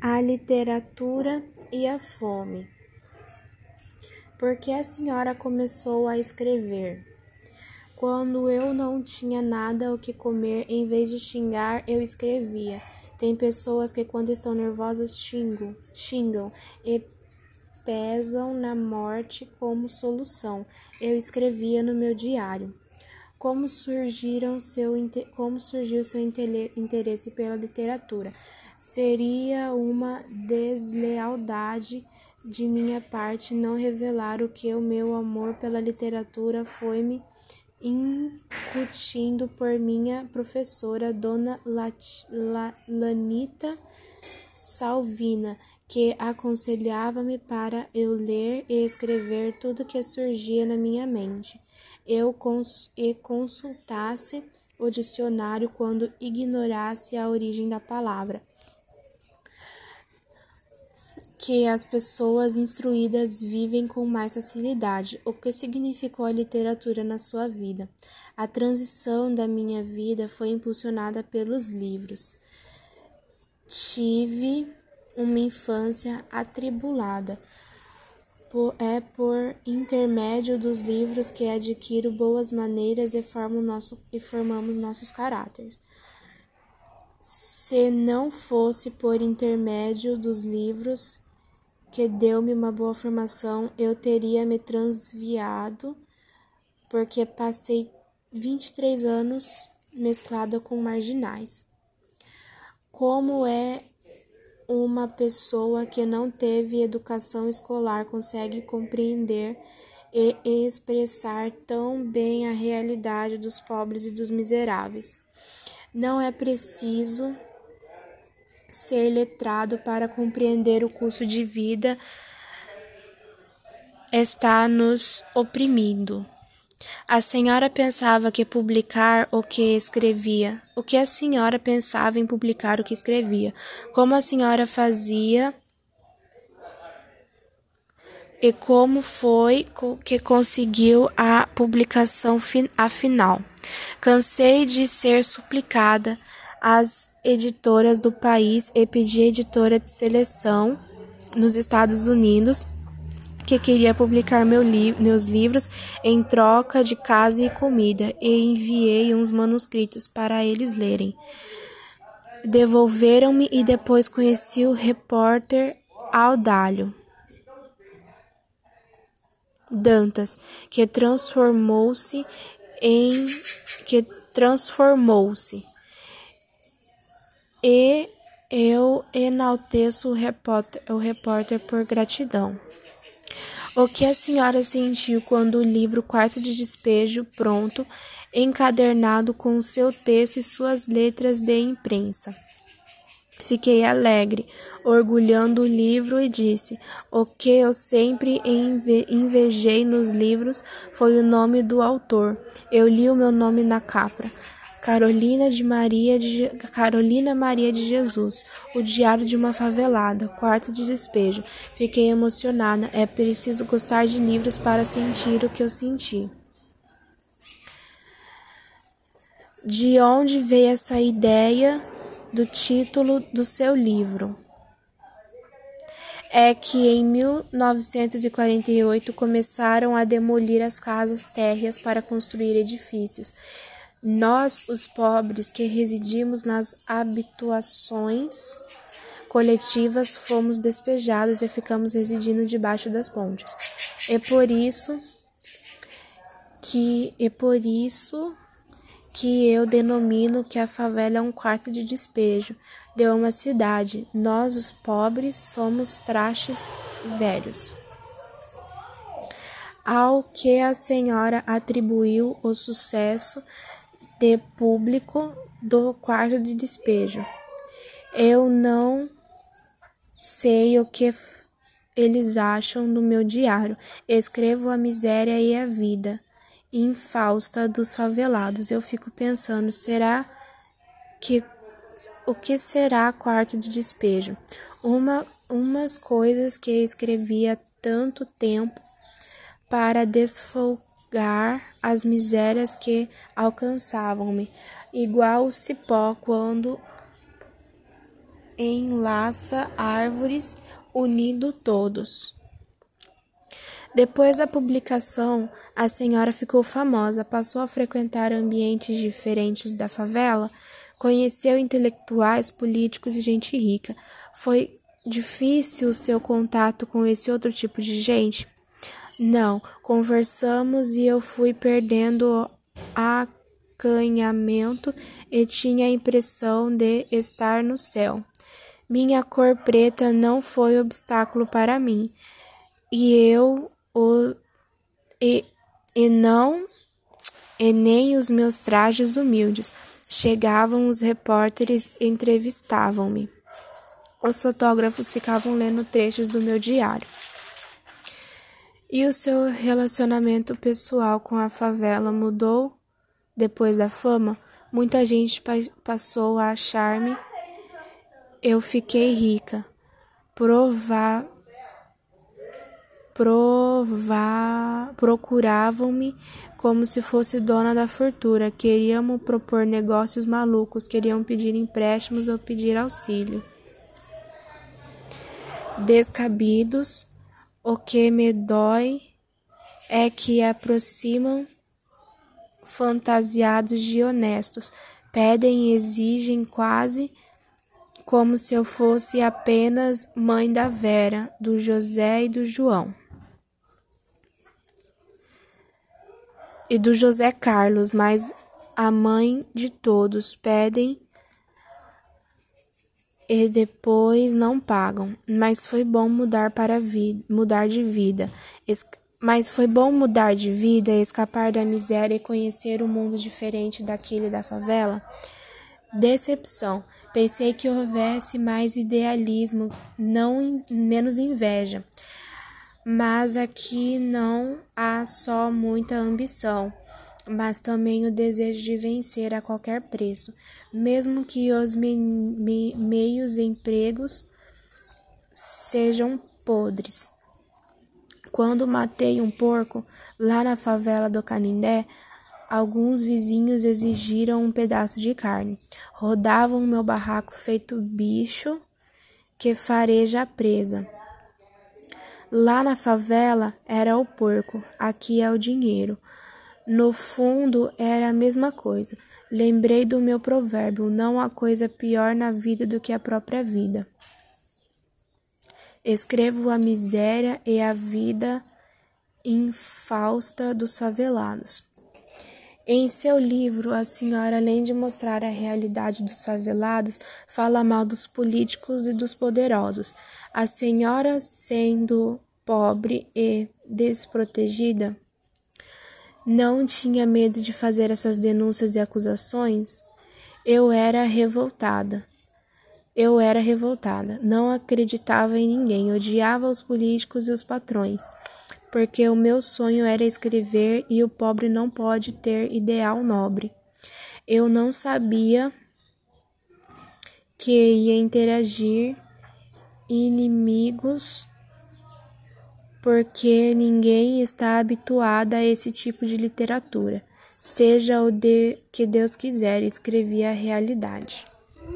a literatura e a fome. Porque a senhora começou a escrever. Quando eu não tinha nada o que comer, em vez de xingar, eu escrevia. Tem pessoas que quando estão nervosas xingam, xingam e pesam na morte como solução. Eu escrevia no meu diário. Como, surgiram seu, como surgiu seu interesse pela literatura? Seria uma deslealdade de minha parte não revelar o que o meu amor pela literatura foi me incutindo por minha professora, Dona Lat La Lanita Salvina, que aconselhava-me para eu ler e escrever tudo que surgia na minha mente. Eu cons e consultasse o dicionário quando ignorasse a origem da palavra que as pessoas instruídas vivem com mais facilidade. O que significou a literatura na sua vida? A transição da minha vida foi impulsionada pelos livros. Tive uma infância atribulada. É por intermédio dos livros que adquiro boas maneiras e, formo nosso, e formamos nossos caráteres. Se não fosse por intermédio dos livros, que deu-me uma boa formação, eu teria me transviado, porque passei 23 anos mesclada com marginais. Como é uma pessoa que não teve educação escolar consegue compreender e expressar tão bem a realidade dos pobres e dos miseráveis? Não é preciso ser letrado para compreender o curso de vida está nos oprimindo. A senhora pensava que publicar o que escrevia. O que a senhora pensava em publicar o que escrevia? Como a senhora fazia? E como foi que conseguiu a publicação afinal? Cansei de ser suplicada às editoras do país e pedi editora de seleção nos Estados Unidos que queria publicar meu li meus livros em troca de casa e comida e enviei uns manuscritos para eles lerem. Devolveram-me e depois conheci o repórter Aldalho Dantas, que transformou-se em que transformou-se e eu enalteço o repórter, o repórter por gratidão. O que a senhora sentiu quando o livro Quarto de Despejo, pronto, encadernado com seu texto e suas letras de imprensa? Fiquei alegre, orgulhando o livro e disse: O que eu sempre invejei nos livros foi o nome do autor. Eu li o meu nome na capa. Carolina de Maria de Carolina Maria de Jesus, O Diário de uma Favelada, Quarto de Despejo. Fiquei emocionada. É preciso gostar de livros para sentir o que eu senti. De onde veio essa ideia do título do seu livro? É que em 1948 começaram a demolir as casas térreas para construir edifícios. Nós, os pobres que residimos nas habitações coletivas, fomos despejados e ficamos residindo debaixo das pontes. É por isso que é por isso que eu denomino que a favela é um quarto de despejo de uma cidade. Nós, os pobres, somos trastes velhos. Ao que a senhora atribuiu o sucesso de público do quarto de despejo. Eu não sei o que eles acham do meu diário. Escrevo a miséria e a vida infausta dos favelados. Eu fico pensando, será que o que será quarto de despejo? Uma umas coisas que escrevi há tanto tempo para desfocar as misérias que alcançavam-me, igual o cipó quando enlaça árvores, unindo todos. Depois da publicação, a senhora ficou famosa, passou a frequentar ambientes diferentes da favela, conheceu intelectuais, políticos e gente rica. Foi difícil o seu contato com esse outro tipo de gente? Não, conversamos e eu fui perdendo acanhamento e tinha a impressão de estar no céu. Minha cor preta não foi obstáculo para mim, e eu o e, e não e nem os meus trajes humildes. Chegavam os repórteres entrevistavam-me. Os fotógrafos ficavam lendo trechos do meu diário. E o seu relacionamento pessoal com a favela mudou depois da fama? Muita gente pa passou a achar-me. Eu fiquei rica. Provar procuravam-me como se fosse dona da fortuna, queriam propor negócios malucos, queriam pedir empréstimos ou pedir auxílio. Descabidos, o que me dói é que aproximam fantasiados de honestos, pedem e exigem quase como se eu fosse apenas mãe da Vera, do José e do João. e do José Carlos, mas a mãe de todos pedem e depois não pagam. Mas foi bom mudar para vida, mudar de vida. Es mas foi bom mudar de vida, escapar da miséria e conhecer um mundo diferente daquele da favela. Decepção. Pensei que houvesse mais idealismo, não menos inveja mas aqui não há só muita ambição, mas também o desejo de vencer a qualquer preço, mesmo que os me me meios empregos sejam podres. Quando matei um porco lá na favela do Canindé, alguns vizinhos exigiram um pedaço de carne. Rodavam o meu barraco feito bicho que fareja a presa. Lá na favela era o porco, aqui é o dinheiro. No fundo era a mesma coisa. Lembrei do meu provérbio: não há coisa pior na vida do que a própria vida. Escrevo a miséria e a vida infausta dos favelados. Em seu livro, a senhora, além de mostrar a realidade dos favelados, fala mal dos políticos e dos poderosos. A senhora, sendo pobre e desprotegida, não tinha medo de fazer essas denúncias e acusações? Eu era revoltada. Eu era revoltada. Não acreditava em ninguém. Odiava os políticos e os patrões porque o meu sonho era escrever e o pobre não pode ter ideal nobre. Eu não sabia que ia interagir inimigos porque ninguém está habituado a esse tipo de literatura. Seja o de que Deus quiser, escrevi a realidade.